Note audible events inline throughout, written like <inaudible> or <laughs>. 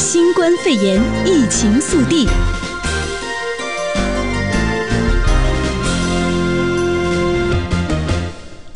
新冠肺炎疫情速递。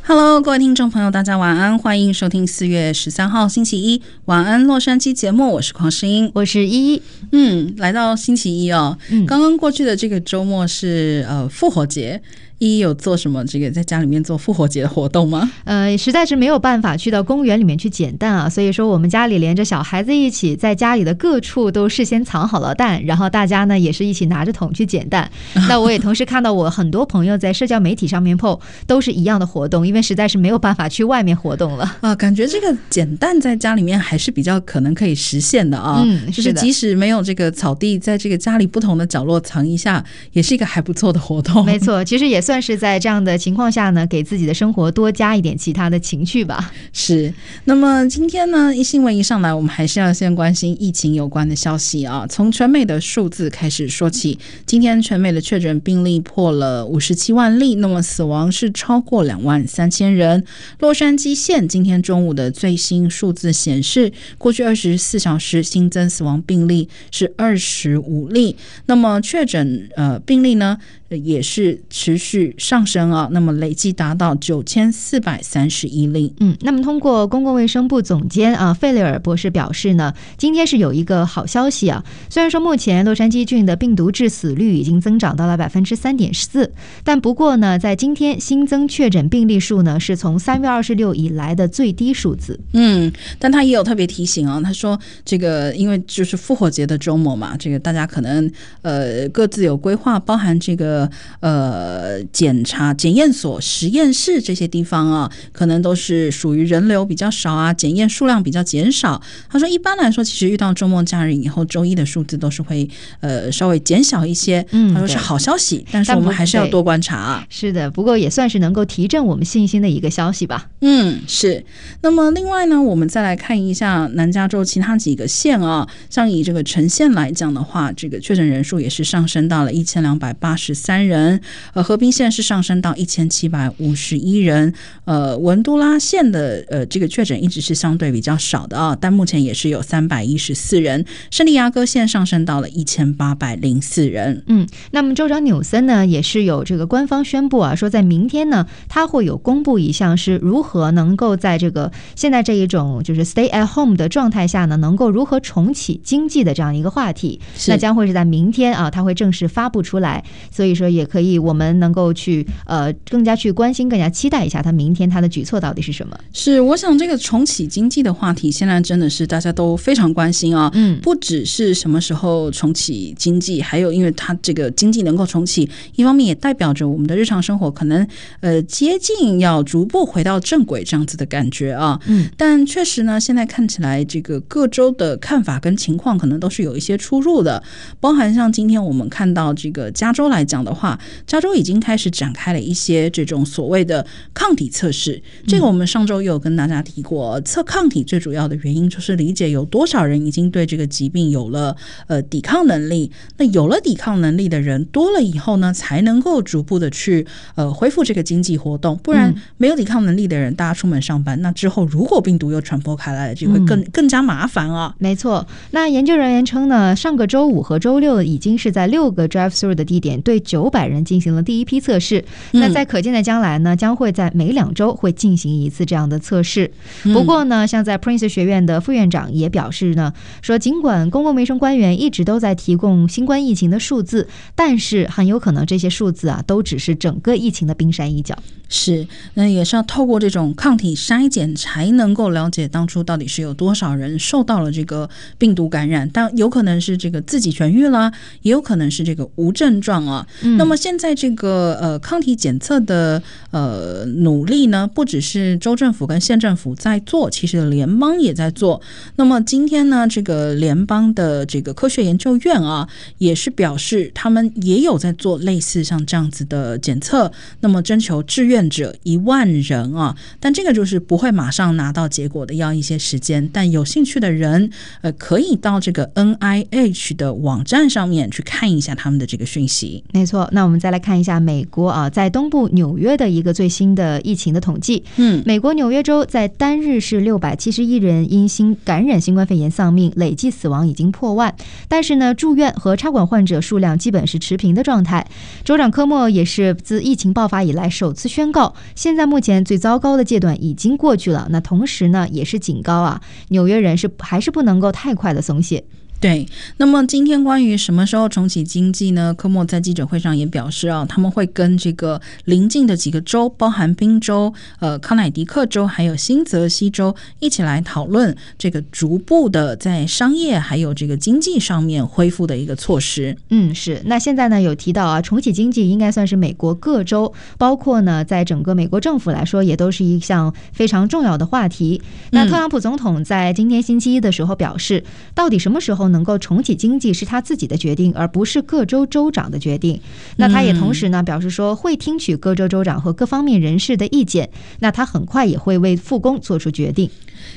Hello，各位听众朋友，大家晚安，欢迎收听四月十三号星期一晚安洛杉矶节目，我是邝诗英，我是依依。嗯，来到星期一哦，嗯，刚刚过去的这个周末是呃复活节。一有做什么这个在家里面做复活节的活动吗？呃，实在是没有办法去到公园里面去捡蛋啊，所以说我们家里连着小孩子一起在家里的各处都事先藏好了蛋，然后大家呢也是一起拿着桶去捡蛋。<laughs> 那我也同时看到我很多朋友在社交媒体上面 po 都是一样的活动，因为实在是没有办法去外面活动了 <laughs> 啊。感觉这个捡蛋在家里面还是比较可能可以实现的啊。嗯，就是即使没有这个草地，在这个家里不同的角落藏一下，也是一个还不错的活动。没错，其实也算是在这样的情况下呢，给自己的生活多加一点其他的情趣吧。是，那么今天呢，一新闻一上来，我们还是要先关心疫情有关的消息啊。从全美的数字开始说起，今天全美的确诊病例破了五十七万例，那么死亡是超过两万三千人。洛杉矶县今天中午的最新数字显示，过去二十四小时新增死亡病例是二十五例，那么确诊呃病例呢，也是持续上升啊，那么累计达到九千四百三十一例。嗯，那么通过公共卫生部总监啊费雷尔博士表示呢，今天是有一个好消息啊。虽然说目前洛杉矶郡的病毒致死率已经增长到了百分之三点四，但不过呢，在今天新增确诊病例数呢，是从三月二十六以来的最低数字。嗯，但他也有特别提醒啊，他说这个因为就是复活节的周末嘛，这个大家可能呃各自有规划，包含这个。呃，检查检验所、实验室这些地方啊，可能都是属于人流比较少啊，检验数量比较减少。他说，一般来说，其实遇到周末假日以后，周一的数字都是会呃稍微减小一些。嗯，他说是好消息，但是我们还是要多观察啊。是的，不过也算是能够提振我们信心的一个消息吧。嗯，是。那么另外呢，我们再来看一下南加州其他几个县啊，像以这个橙县来讲的话，这个确诊人数也是上升到了一千两百八十三。人，呃，河滨县是上升到一千七百五十一人，呃，文都拉县的呃这个确诊一直是相对比较少的啊，但目前也是有三百一十四人。圣地亚哥县上升到了一千八百零四人。嗯，那么州长纽森呢也是有这个官方宣布啊，说在明天呢他会有公布一项是如何能够在这个现在这一种就是 stay at home 的状态下呢，能够如何重启经济的这样一个话题。那将会是在明天啊，他会正式发布出来，所以说。也可以，我们能够去呃，更加去关心，更加期待一下他明天他的举措到底是什么？是，我想这个重启经济的话题，现在真的是大家都非常关心啊。嗯，不只是什么时候重启经济，还有因为它这个经济能够重启，一方面也代表着我们的日常生活可能呃接近要逐步回到正轨这样子的感觉啊。嗯，但确实呢，现在看起来这个各州的看法跟情况可能都是有一些出入的，包含像今天我们看到这个加州来讲的话，加州已经开始展开了一些这种所谓的抗体测试。这个我们上周也有跟大家提过，测抗体最主要的原因就是理解有多少人已经对这个疾病有了呃抵抗能力。那有了抵抗能力的人多了以后呢，才能够逐步的去呃恢复这个经济活动。不然没有抵抗能力的人，大家出门上班，那之后如果病毒又传播开来了，就会更更加麻烦啊。没错，那研究人员称呢，上个周五和周六已经是在六个 drive-through 的地点对。九百人进行了第一批测试，那在可见的将来呢，将会在每两周会进行一次这样的测试。不过呢，像在 Prince 学院的副院长也表示呢，说尽管公共卫生官员一直都在提供新冠疫情的数字，但是很有可能这些数字啊，都只是整个疫情的冰山一角。是，那也是要透过这种抗体筛检才能够了解当初到底是有多少人受到了这个病毒感染，但有可能是这个自己痊愈了，也有可能是这个无症状啊。嗯、那么现在这个呃抗体检测的呃努力呢，不只是州政府跟县政府在做，其实联邦也在做。那么今天呢，这个联邦的这个科学研究院啊，也是表示他们也有在做类似像这样子的检测，那么征求志愿。者一万人啊，但这个就是不会马上拿到结果的，要一些时间。但有兴趣的人，呃，可以到这个 NIH 的网站上面去看一下他们的这个讯息。没错，那我们再来看一下美美国啊，在东部纽约的一个最新的疫情的统计。嗯，美国纽约州在单日是六百七十一人因新感染新冠肺炎丧命，累计死亡已经破万。但是呢，住院和插管患者数量基本是持平的状态。州长科莫也是自疫情爆发以来首次宣告，现在目前最糟糕的阶段已经过去了。那同时呢，也是警告啊，纽约人是还是不能够太快的松懈。对，那么今天关于什么时候重启经济呢？科莫在记者会上也表示啊，他们会跟这个邻近的几个州，包含宾州、呃康乃狄克州，还有新泽西州，一起来讨论这个逐步的在商业还有这个经济上面恢复的一个措施。嗯，是。那现在呢，有提到啊，重启经济应该算是美国各州，包括呢，在整个美国政府来说，也都是一项非常重要的话题。那特朗普总统在今天星期一的时候表示，到底什么时候能够重启经济是他自己的决定，而不是各州州长的决定。那他也同时呢表示说，会听取各州州长和各方面人士的意见。那他很快也会为复工做出决定。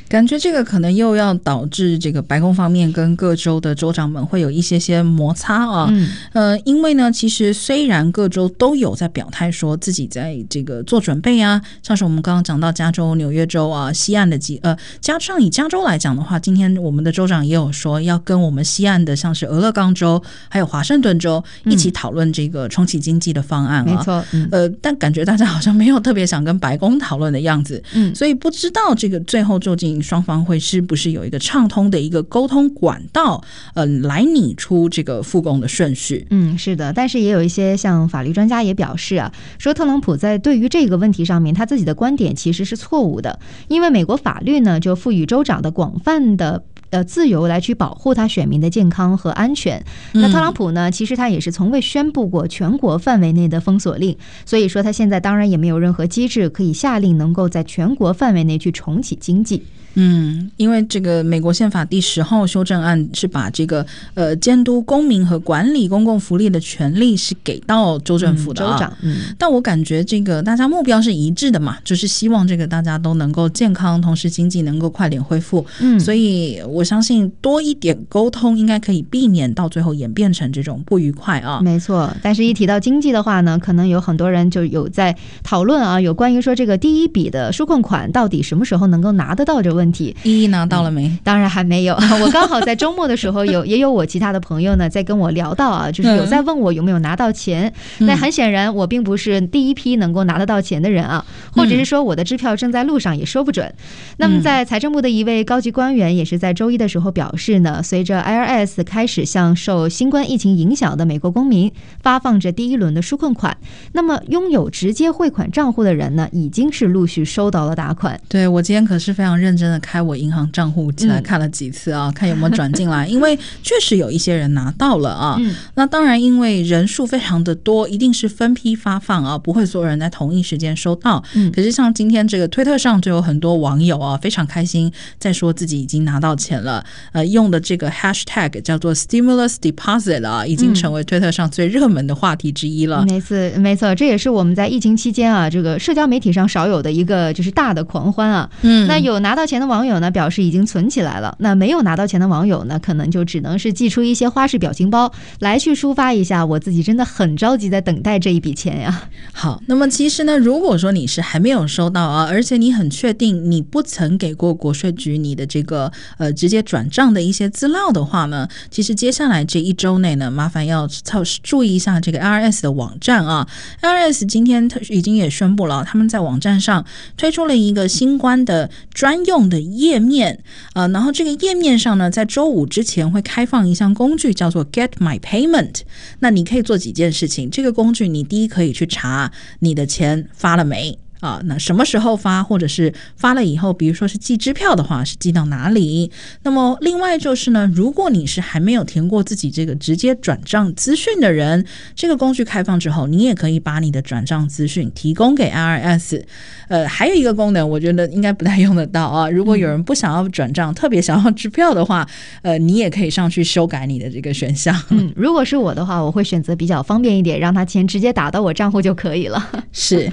感觉这个可能又要导致这个白宫方面跟各州的州长们会有一些些摩擦啊。嗯，呃，因为呢，其实虽然各州都有在表态说自己在这个做准备啊，像是我们刚刚讲到加州、纽约州啊、西岸的几呃，加上以加州来讲的话，今天我们的州长也有说要跟我们西岸的像是俄勒冈州还有华盛顿州一起讨论这个重启经济的方案啊。没错，嗯，呃，<laughs> 但感觉大家好像没有特别想跟白宫讨论的样子。嗯，所以不知道这个最后究竟。双方会是不是有一个畅通的一个沟通管道，呃，来拟出这个复工的顺序？嗯，是的，但是也有一些像法律专家也表示啊，说特朗普在对于这个问题上面，他自己的观点其实是错误的，因为美国法律呢就赋予州长的广泛的呃自由来去保护他选民的健康和安全。那特朗普呢，其实他也是从未宣布过全国范围内的封锁令，所以说他现在当然也没有任何机制可以下令能够在全国范围内去重启经济。嗯，因为这个美国宪法第十号修正案是把这个呃监督公民和管理公共福利的权利是给到州政府的啊。州长，嗯，但我感觉这个大家目标是一致的嘛，就是希望这个大家都能够健康，同时经济能够快点恢复。嗯，所以我相信多一点沟通应该可以避免到最后演变成这种不愉快啊。没错，但是一提到经济的话呢，可能有很多人就有在讨论啊，有关于说这个第一笔的纾困款到底什么时候能够拿得到这个问题。一一拿到了没？嗯，当然还没有。<laughs> 我刚好在周末的时候有 <laughs> 也有我其他的朋友呢在跟我聊到啊，就是有在问我有没有拿到钱。那很显然我并不是第一批能够拿得到钱的人啊，或者是说我的支票正在路上也说不准。那么在财政部的一位高级官员也是在周一的时候表示呢，随着 IRS 开始向受新冠疫情影响的美国公民发放着第一轮的纾困款，那么拥有直接汇款账户的人呢，已经是陆续收到了打款。对，我今天可是非常认真的开我银行账户起来看了几次啊，嗯、看有没有转进来，<laughs> 因为确实有一些人拿到了啊。嗯、那当然，因为人数非常的多，一定是分批发放啊，不会所有人在同一时间收到。嗯、可是像今天这个推特上就有很多网友啊，非常开心，在说自己已经拿到钱了。呃，用的这个 hashtag 叫做 stimulus deposit 啊，已经成为推特上最热门的话题之一了。没错，没错，这也是我们在疫情期间啊，这个社交媒体上少有的一个就是大的狂欢啊。嗯，那有拿到钱的网友呢，表示已经存起来了。那没有拿到钱的网友呢，可能就只能是寄出一些花式表情包来去抒发一下，我自己真的很着急，在等待这一笔钱呀。<laughs> 好，那么其实呢，如果说你是还没有收到啊，而且你很确定你不曾给过国税局你的这个呃直接转账的一些资料的话呢，其实接下来这一周内呢，麻烦要操注意一下这个 IRS 的网站啊。IRS 今天已经也宣布了，他们在网站上推出了一个新冠的专用的页面。呃，然后这个页面上呢，在周五之前会开放一项工具，叫做 Get My Payment。那你可以做几件事情。这个工具，你第一可以去查你的钱发了没。啊，那什么时候发，或者是发了以后，比如说是寄支票的话，是寄到哪里？那么另外就是呢，如果你是还没有填过自己这个直接转账资讯的人，这个工具开放之后，你也可以把你的转账资讯提供给 IRS。呃，还有一个功能，我觉得应该不太用得到啊。如果有人不想要转账，嗯、特别想要支票的话，呃，你也可以上去修改你的这个选项。嗯，如果是我的话，我会选择比较方便一点，让他钱直接打到我账户就可以了。是，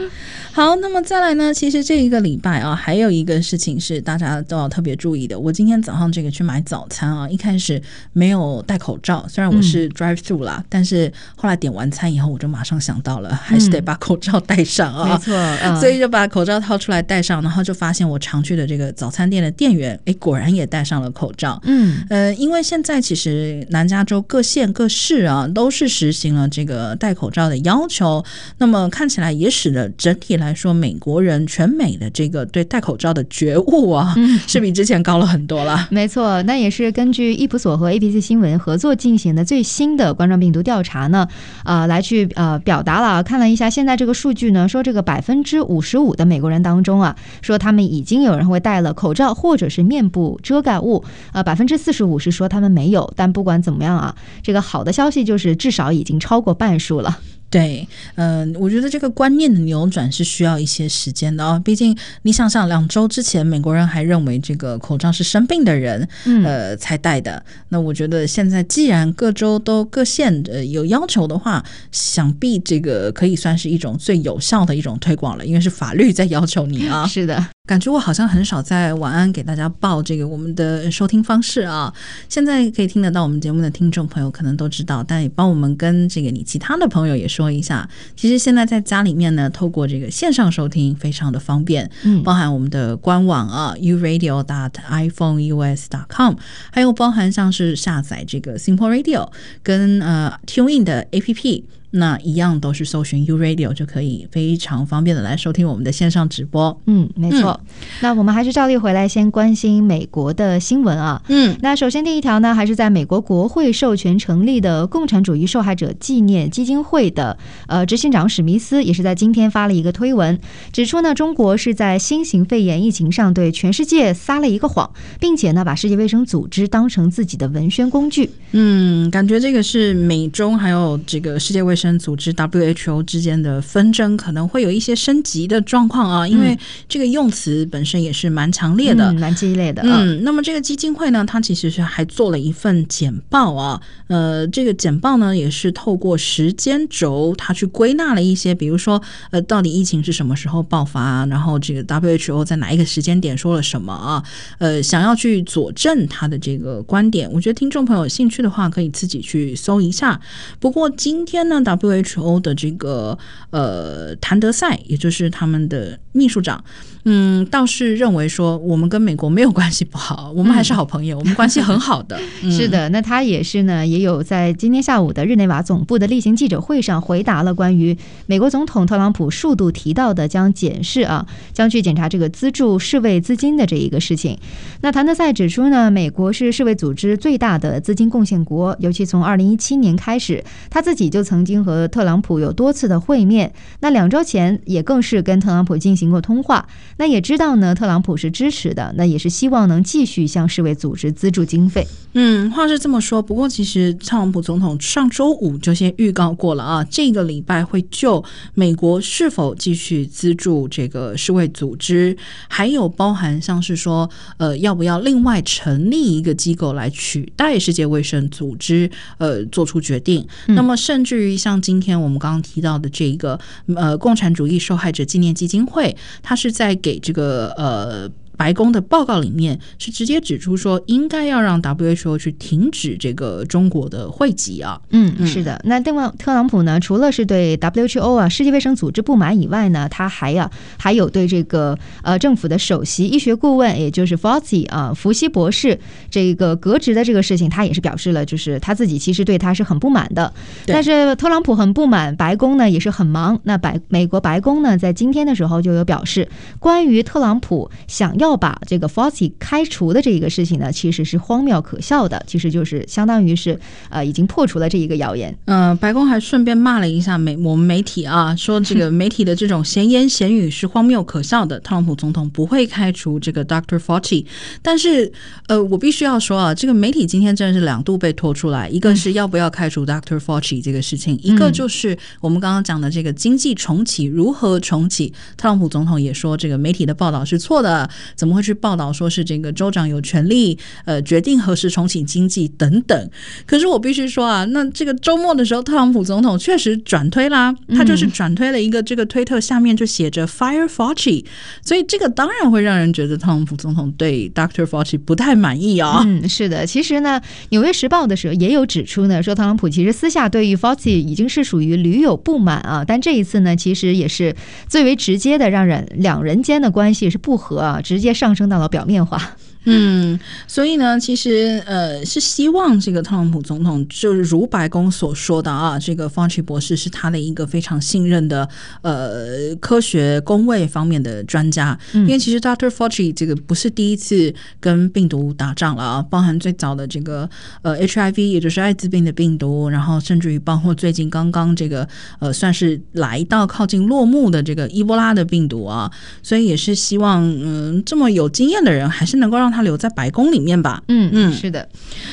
好，那么。么再来呢？其实这一个礼拜啊，还有一个事情是大家都要特别注意的。我今天早上这个去买早餐啊，一开始没有戴口罩，虽然我是 drive through 啦，嗯、但是后来点完餐以后，我就马上想到了，还是得把口罩戴上啊。没错，嗯、所以就把口罩掏出来戴上，然后就发现我常去的这个早餐店的店员，哎，果然也戴上了口罩。嗯，呃，因为现在其实南加州各县各市啊，都是实行了这个戴口罩的要求。那么看起来也使得整体来说，美国人全美的这个对戴口罩的觉悟啊，<laughs> 是比之前高了很多了。没错，那也是根据易普索和 ABC 新闻合作进行的最新的冠状病毒调查呢，呃，来去呃表达了，看了一下现在这个数据呢，说这个百分之五十五的美国人当中啊，说他们已经有人会戴了口罩或者是面部遮盖物，呃，百分之四十五是说他们没有，但不管怎么样啊，这个好的消息就是至少已经超过半数了。对，嗯、我觉得这个观念的扭转是需要一些时间的、哦。毕竟你想想，两周之前美国人还认为这个口罩是生病的人，呃，才戴的。那我觉得现在既然各州都各县呃有要求的话，想必这个可以算是一种最有效的一种推广了，因为是法律在要求你啊。是的。感觉我好像很少在晚安给大家报这个我们的收听方式啊。现在可以听得到我们节目的听众朋友可能都知道，但也帮我们跟这个你其他的朋友也说一下。其实现在在家里面呢，透过这个线上收听非常的方便，嗯，包含我们的官网啊，uradio dot iphone us dot com，还有包含像是下载这个 Simple Radio 跟呃 TuneIn 的 APP。那一样都是搜寻 U Radio 就可以非常方便的来收听我们的线上直播。嗯，没错。嗯、那我们还是照例回来先关心美国的新闻啊。嗯，那首先第一条呢，还是在美国国会授权成立的共产主义受害者纪念基金会的呃执行长史密斯，也是在今天发了一个推文，指出呢，中国是在新型肺炎疫情上对全世界撒了一个谎，并且呢，把世界卫生组织当成自己的文宣工具。嗯，感觉这个是美中还有这个世界卫生。组织 WHO 之间的纷争可能会有一些升级的状况啊，因为这个用词本身也是蛮强烈的，嗯、蛮激烈的。嗯，那么这个基金会呢，它其实是还做了一份简报啊，呃，这个简报呢也是透过时间轴，它去归纳了一些，比如说呃，到底疫情是什么时候爆发，然后这个 WHO 在哪一个时间点说了什么啊？呃，想要去佐证他的这个观点，我觉得听众朋友有兴趣的话，可以自己去搜一下。不过今天呢，WHO 的这个呃谭德塞，也就是他们的秘书长。嗯，倒是认为说我们跟美国没有关系不好，我们还是好朋友，嗯、<laughs> 我们关系很好的。<laughs> 嗯、是的，那他也是呢，也有在今天下午的日内瓦总部的例行记者会上回答了关于美国总统特朗普数度提到的将检视啊，将去检查这个资助世卫资金的这一个事情。那谭德塞指出呢，美国是世卫组织最大的资金贡献国，尤其从二零一七年开始，他自己就曾经和特朗普有多次的会面，那两周前也更是跟特朗普进行过通话。那也知道呢，特朗普是支持的，那也是希望能继续向世卫组织资助经费。嗯，话是这么说，不过其实特朗普总统上周五就先预告过了啊，这个礼拜会就美国是否继续资助这个世卫组织，还有包含像是说，呃，要不要另外成立一个机构来取代世界卫生组织，呃，做出决定。嗯、那么，甚至于像今天我们刚刚提到的这个，呃，共产主义受害者纪念基金会，它是在。给这个呃。白宫的报告里面是直接指出说，应该要让 WHO 去停止这个中国的汇集啊。嗯，是的。那另外，特朗普呢，除了是对 WHO 啊世界卫生组织不满以外呢，他还要还有对这个呃政府的首席医学顾问，也就是 Fauci 啊福西博士这个革职的这个事情，他也是表示了，就是他自己其实对他是很不满的。但是特朗普很不满，白宫呢也是很忙。那白美国白宫呢，在今天的时候就有表示，关于特朗普想要。要把这个 Fauci 开除的这一个事情呢，其实是荒谬可笑的，其实就是相当于是呃已经破除了这一个谣言。嗯、呃，白宫还顺便骂了一下媒我们媒体啊，说这个 <laughs> 媒体的这种闲言闲语是荒谬可笑的。特朗普总统不会开除这个 Dr. Fauci，但是呃，我必须要说啊，这个媒体今天真的是两度被拖出来，一个是要不要开除 Dr. Fauci 这个事情，一个就是我们刚刚讲的这个经济重启如何重启。特朗普总统也说这个媒体的报道是错的。怎么会去报道说是这个州长有权利呃决定何时重启经济等等？可是我必须说啊，那这个周末的时候，特朗普总统确实转推啦，他就是转推了一个这个推特，下面就写着 “Fire Fauci”，所以这个当然会让人觉得特朗普总统对 Dr. Fauci 不太满意啊。嗯，是的，其实呢，《纽约时报》的时候也有指出呢，说特朗普其实私下对于 Fauci 已经是属于屡有不满啊，但这一次呢，其实也是最为直接的，让人两人间的关系是不和啊，直接上升到了表面化。嗯，所以呢，其实呃是希望这个特朗普总统，就是如白宫所说的啊，这个 Fauci 博士是他的一个非常信任的呃科学工位方面的专家。因为其实 Dr. Fauci 这个不是第一次跟病毒打仗了啊，包含最早的这个呃 HIV，也就是艾滋病的病毒，然后甚至于包括最近刚刚这个呃算是来到靠近落幕的这个伊波拉的病毒啊，所以也是希望嗯这么有经验的人还是能够让他留在白宫里面吧。嗯嗯，是的。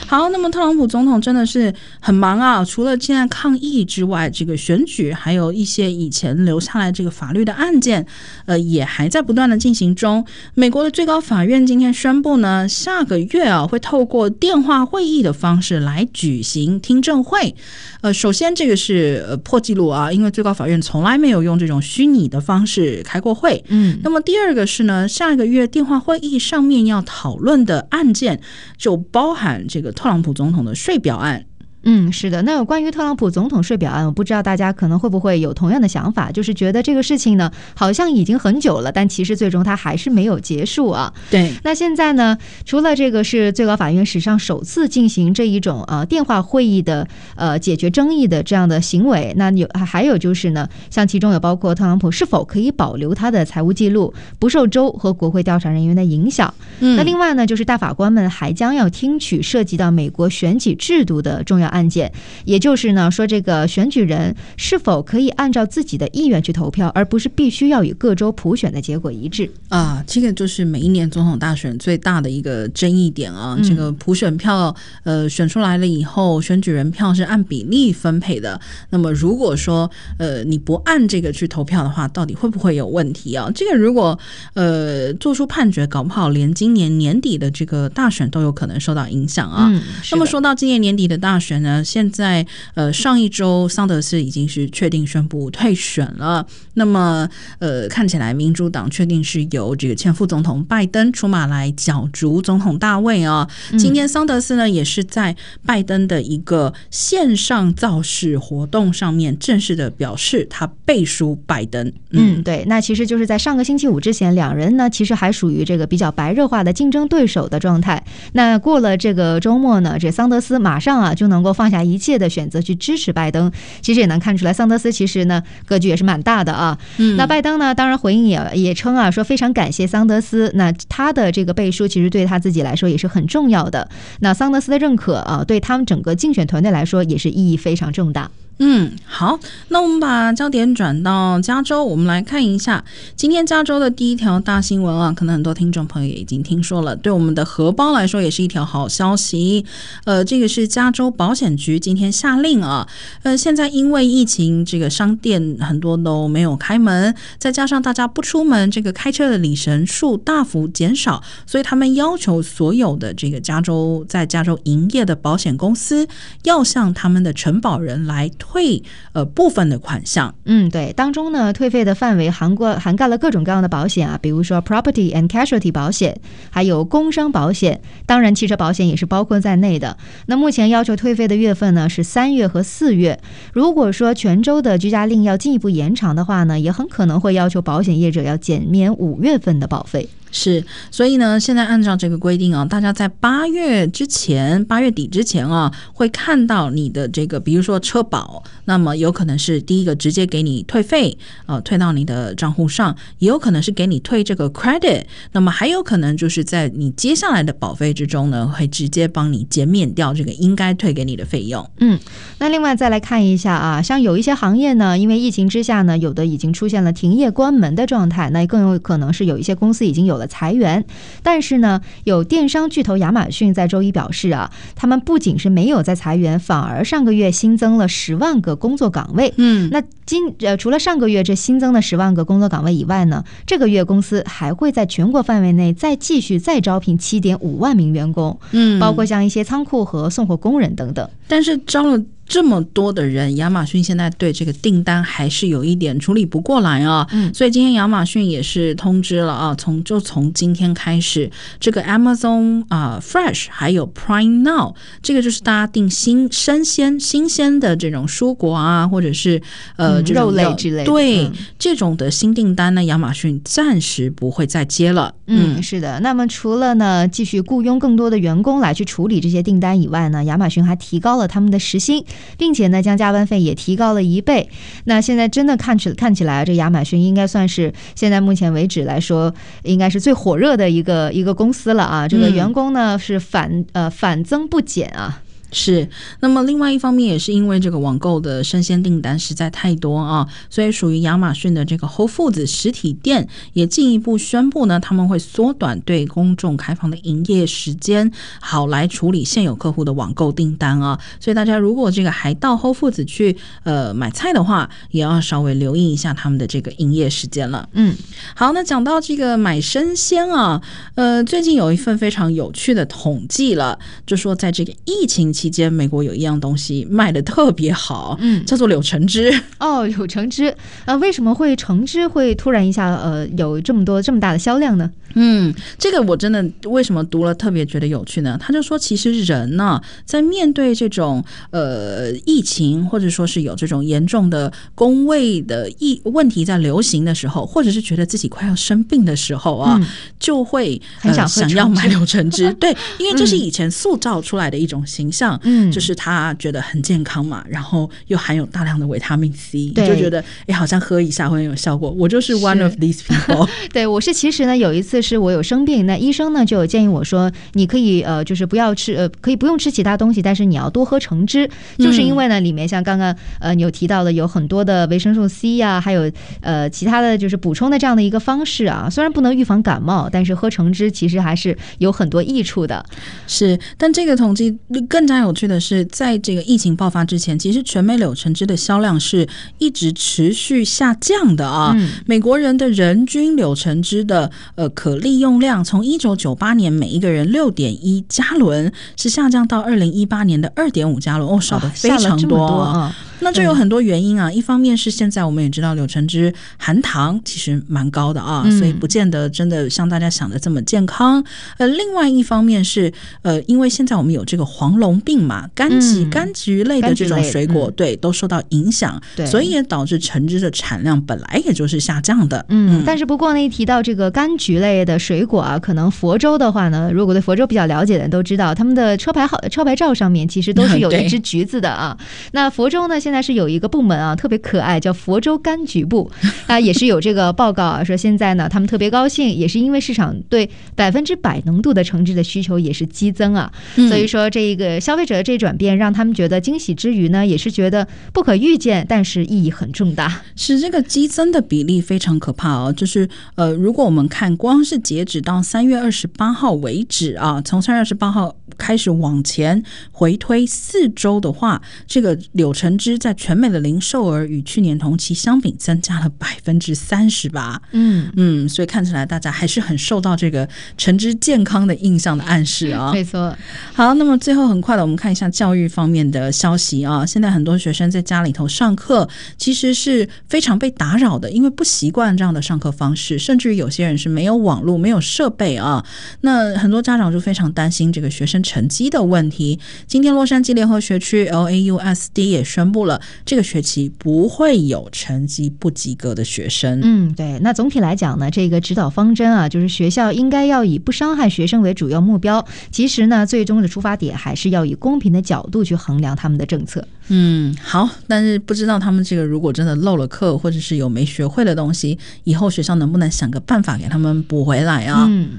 好，那么特朗普总统真的是很忙啊，除了现在抗疫之外，这个选举还有一些以前留下来这个法律的案件，呃，也还在不断的进行中。美国的最高法院今天宣布呢，下个月啊会透过电话会议的方式来举行听证会。呃，首先这个是呃破纪录啊，因为最高法院从来没有用这种虚拟的方式开过会。嗯，那么第二个是呢，下个月电话会议上面要讨。讨论的案件就包含这个特朗普总统的税表案。嗯，是的。那有关于特朗普总统税表案，我不知道大家可能会不会有同样的想法，就是觉得这个事情呢，好像已经很久了，但其实最终它还是没有结束啊。对。那现在呢，除了这个是最高法院史上首次进行这一种呃电话会议的呃解决争议的这样的行为，那有还有就是呢，像其中有包括特朗普是否可以保留他的财务记录，不受州和国会调查人员的影响。嗯。那另外呢，就是大法官们还将要听取涉及到美国选举制度的重要案件，也就是呢，说这个选举人是否可以按照自己的意愿去投票，而不是必须要与各州普选的结果一致啊。这个就是每一年总统大选最大的一个争议点啊。这个普选票呃选出来了以后，选举人票是按比例分配的。那么如果说呃你不按这个去投票的话，到底会不会有问题啊？这个如果呃做出判决，搞不好连今年年底的这个大选都有可能受到影响啊。嗯，那么说到今年年底的大选呢，现在呃，上一周桑德斯已经是确定宣布退选了。那么呃，看起来民主党确定是由这个前副总统拜登出马来角逐总统大位啊。今天桑德斯呢也是在拜登的一个线上造势活动上面正式的表示他背书拜登。嗯，嗯，对，那其实就是在上个星期五之前，两人呢其实还属于这个比较白热化的竞争对手的状态。那过了这个周末呢，这桑德斯马上啊就能够放下一切的选择去支持拜登，其实也能看出来，桑德斯其实呢格局也是蛮大的啊。嗯，那拜登呢，当然回应也也称啊，说非常感谢桑德斯，那他的这个背书其实对他自己来说也是很重要的。那桑德斯的认可啊，对他们整个竞选团队来说也是意义非常重大。嗯，好，那我们把焦点转到加州，我们来看一下今天加州的第一条大新闻啊，可能很多听众朋友也已经听说了，对我们的荷包来说也是一条好消息。呃，这个是加州保险局今天下令啊，呃，现在因为疫情，这个商店很多都没有开门，再加上大家不出门，这个开车的里程数大幅减少，所以他们要求所有的这个加州在加州营业的保险公司要向他们的承保人来退呃部分的款项，嗯，对，当中呢退费的范围涵盖涵盖了各种各样的保险啊，比如说 property and casualty 保险，还有工伤保险，当然汽车保险也是包括在内的。那目前要求退费的月份呢是三月和四月，如果说泉州的居家令要进一步延长的话呢，也很可能会要求保险业者要减免五月份的保费。是，所以呢，现在按照这个规定啊，大家在八月之前，八月底之前啊，会看到你的这个，比如说车保，那么有可能是第一个直接给你退费，呃，退到你的账户上，也有可能是给你退这个 credit，那么还有可能就是在你接下来的保费之中呢，会直接帮你减免掉这个应该退给你的费用。嗯，那另外再来看一下啊，像有一些行业呢，因为疫情之下呢，有的已经出现了停业关门的状态，那更有可能是有一些公司已经有。了裁员。但是呢，有电商巨头亚马逊在周一表示啊，他们不仅是没有在裁员，反而上个月新增了十万个工作岗位。嗯，那今呃除了上个月这新增的十万个工作岗位以外呢，这个月公司还会在全国范围内再继续再招聘七点五万名员工，嗯，包括像一些仓库和送货工人等等。但是招了。这么多的人，亚马逊现在对这个订单还是有一点处理不过来啊，嗯，所以今天亚马逊也是通知了啊，从就从今天开始，这个 Amazon 啊 Fresh 还有 Prime Now，这个就是大家订新生鲜新鲜的这种蔬果啊，或者是呃肉类之类的，对这种的新订单呢，亚马逊暂时不会再接了。嗯，是的。那么除了呢继续雇佣更多的员工来去处理这些订单以外呢，亚马逊还提高了他们的时薪。并且呢，将加班费也提高了一倍。那现在真的看起看起来，这亚马逊应该算是现在目前为止来说，应该是最火热的一个一个公司了啊。这个员工呢是反呃反增不减啊。是，那么另外一方面也是因为这个网购的生鲜订单实在太多啊，所以属于亚马逊的这个 Whole Foods 实体店也进一步宣布呢，他们会缩短对公众开放的营业时间，好来处理现有客户的网购订单啊。所以大家如果这个还到 Whole Foods 去呃买菜的话，也要稍微留意一下他们的这个营业时间了。嗯，好，那讲到这个买生鲜啊，呃，最近有一份非常有趣的统计了，就说在这个疫情期间，美国有一样东西卖的特别好，嗯，叫做柳橙汁。哦，柳橙汁，呃，为什么会橙汁会突然一下呃有这么多这么大的销量呢？嗯，这个我真的为什么读了特别觉得有趣呢？他就说，其实人呢、啊，在面对这种呃疫情，或者说是有这种严重的工位的疫问题在流行的时候，或者是觉得自己快要生病的时候啊，嗯、就会、呃、很想想要买柳橙汁。对，<laughs> 因为这是以前塑造出来的一种形象，嗯，就是他觉得很健康嘛，然后又含有大量的维他命 C，就觉得哎，好像喝一下会很有效果。我就是 one of these people。<laughs> 对，我是其实呢有一次。是我有生病，那医生呢就有建议我说，你可以呃，就是不要吃呃，可以不用吃其他东西，但是你要多喝橙汁，就是因为呢里面像刚刚呃你有提到的有很多的维生素 C 呀、啊，还有呃其他的就是补充的这样的一个方式啊。虽然不能预防感冒，但是喝橙汁其实还是有很多益处的。是，但这个统计更加有趣的是，在这个疫情爆发之前，其实全美柳橙汁的销量是一直持续下降的啊。嗯、美国人的人均柳橙汁的呃可可利用量从一九九八年每一个人六点一加仑，是下降到二零一八年的二点五加仑，哦，少的非常多啊。那这有很多原因啊，一方面是现在我们也知道柳橙汁含糖其实蛮高的啊，所以不见得真的像大家想的这么健康。呃，另外一方面是呃，因为现在我们有这个黄龙病嘛，柑橘柑橘类的这种水果，对，都受到影响，对，所以也导致橙汁的产量本来也就是下降的。嗯，但是不过呢，一提到这个柑橘类的水果啊，可能佛州的话呢，如果对佛州比较了解的人都知道，他们的车牌号车牌照上面其实都是有一只橘子的啊。那佛州呢，现在现在是有一个部门啊，特别可爱，叫佛州柑橘部 <laughs> 啊，也是有这个报告啊，说现在呢，他们特别高兴，也是因为市场对百分之百浓度的橙汁的需求也是激增啊，所以说这个消费者的这转变，让他们觉得惊喜之余呢，也是觉得不可预见，但是意义很重大。是这个激增的比例非常可怕哦，就是呃，如果我们看光是截止到三月二十八号为止啊，从三月二十八号开始往前回推四周的话，这个柳橙汁。在全美的零售额与去年同期相比增加了百分之三十八，嗯嗯，所以看起来大家还是很受到这个橙汁健康的印象的暗示啊。没错。好，那么最后很快的，我们看一下教育方面的消息啊。现在很多学生在家里头上课，其实是非常被打扰的，因为不习惯这样的上课方式，甚至于有些人是没有网络、没有设备啊。那很多家长就非常担心这个学生成绩的问题。今天洛杉矶联合学区 LAUSD 也宣布了。这个学期不会有成绩不及格的学生。嗯，对。那总体来讲呢，这个指导方针啊，就是学校应该要以不伤害学生为主要目标。其实呢，最终的出发点还是要以公平的角度去衡量他们的政策。嗯，好。但是不知道他们这个如果真的漏了课，或者是有没学会的东西，以后学校能不能想个办法给他们补回来啊？嗯。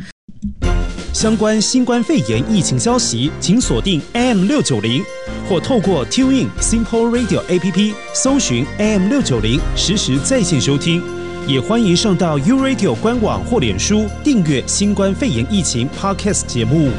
相关新冠肺炎疫情消息，请锁定 AM 六九零，或透过 TuneIn Simple Radio APP 搜寻 AM 六九零，实时在线收听。也欢迎上到 U Radio 官网或脸书订阅新冠肺炎疫情 Podcast 节目。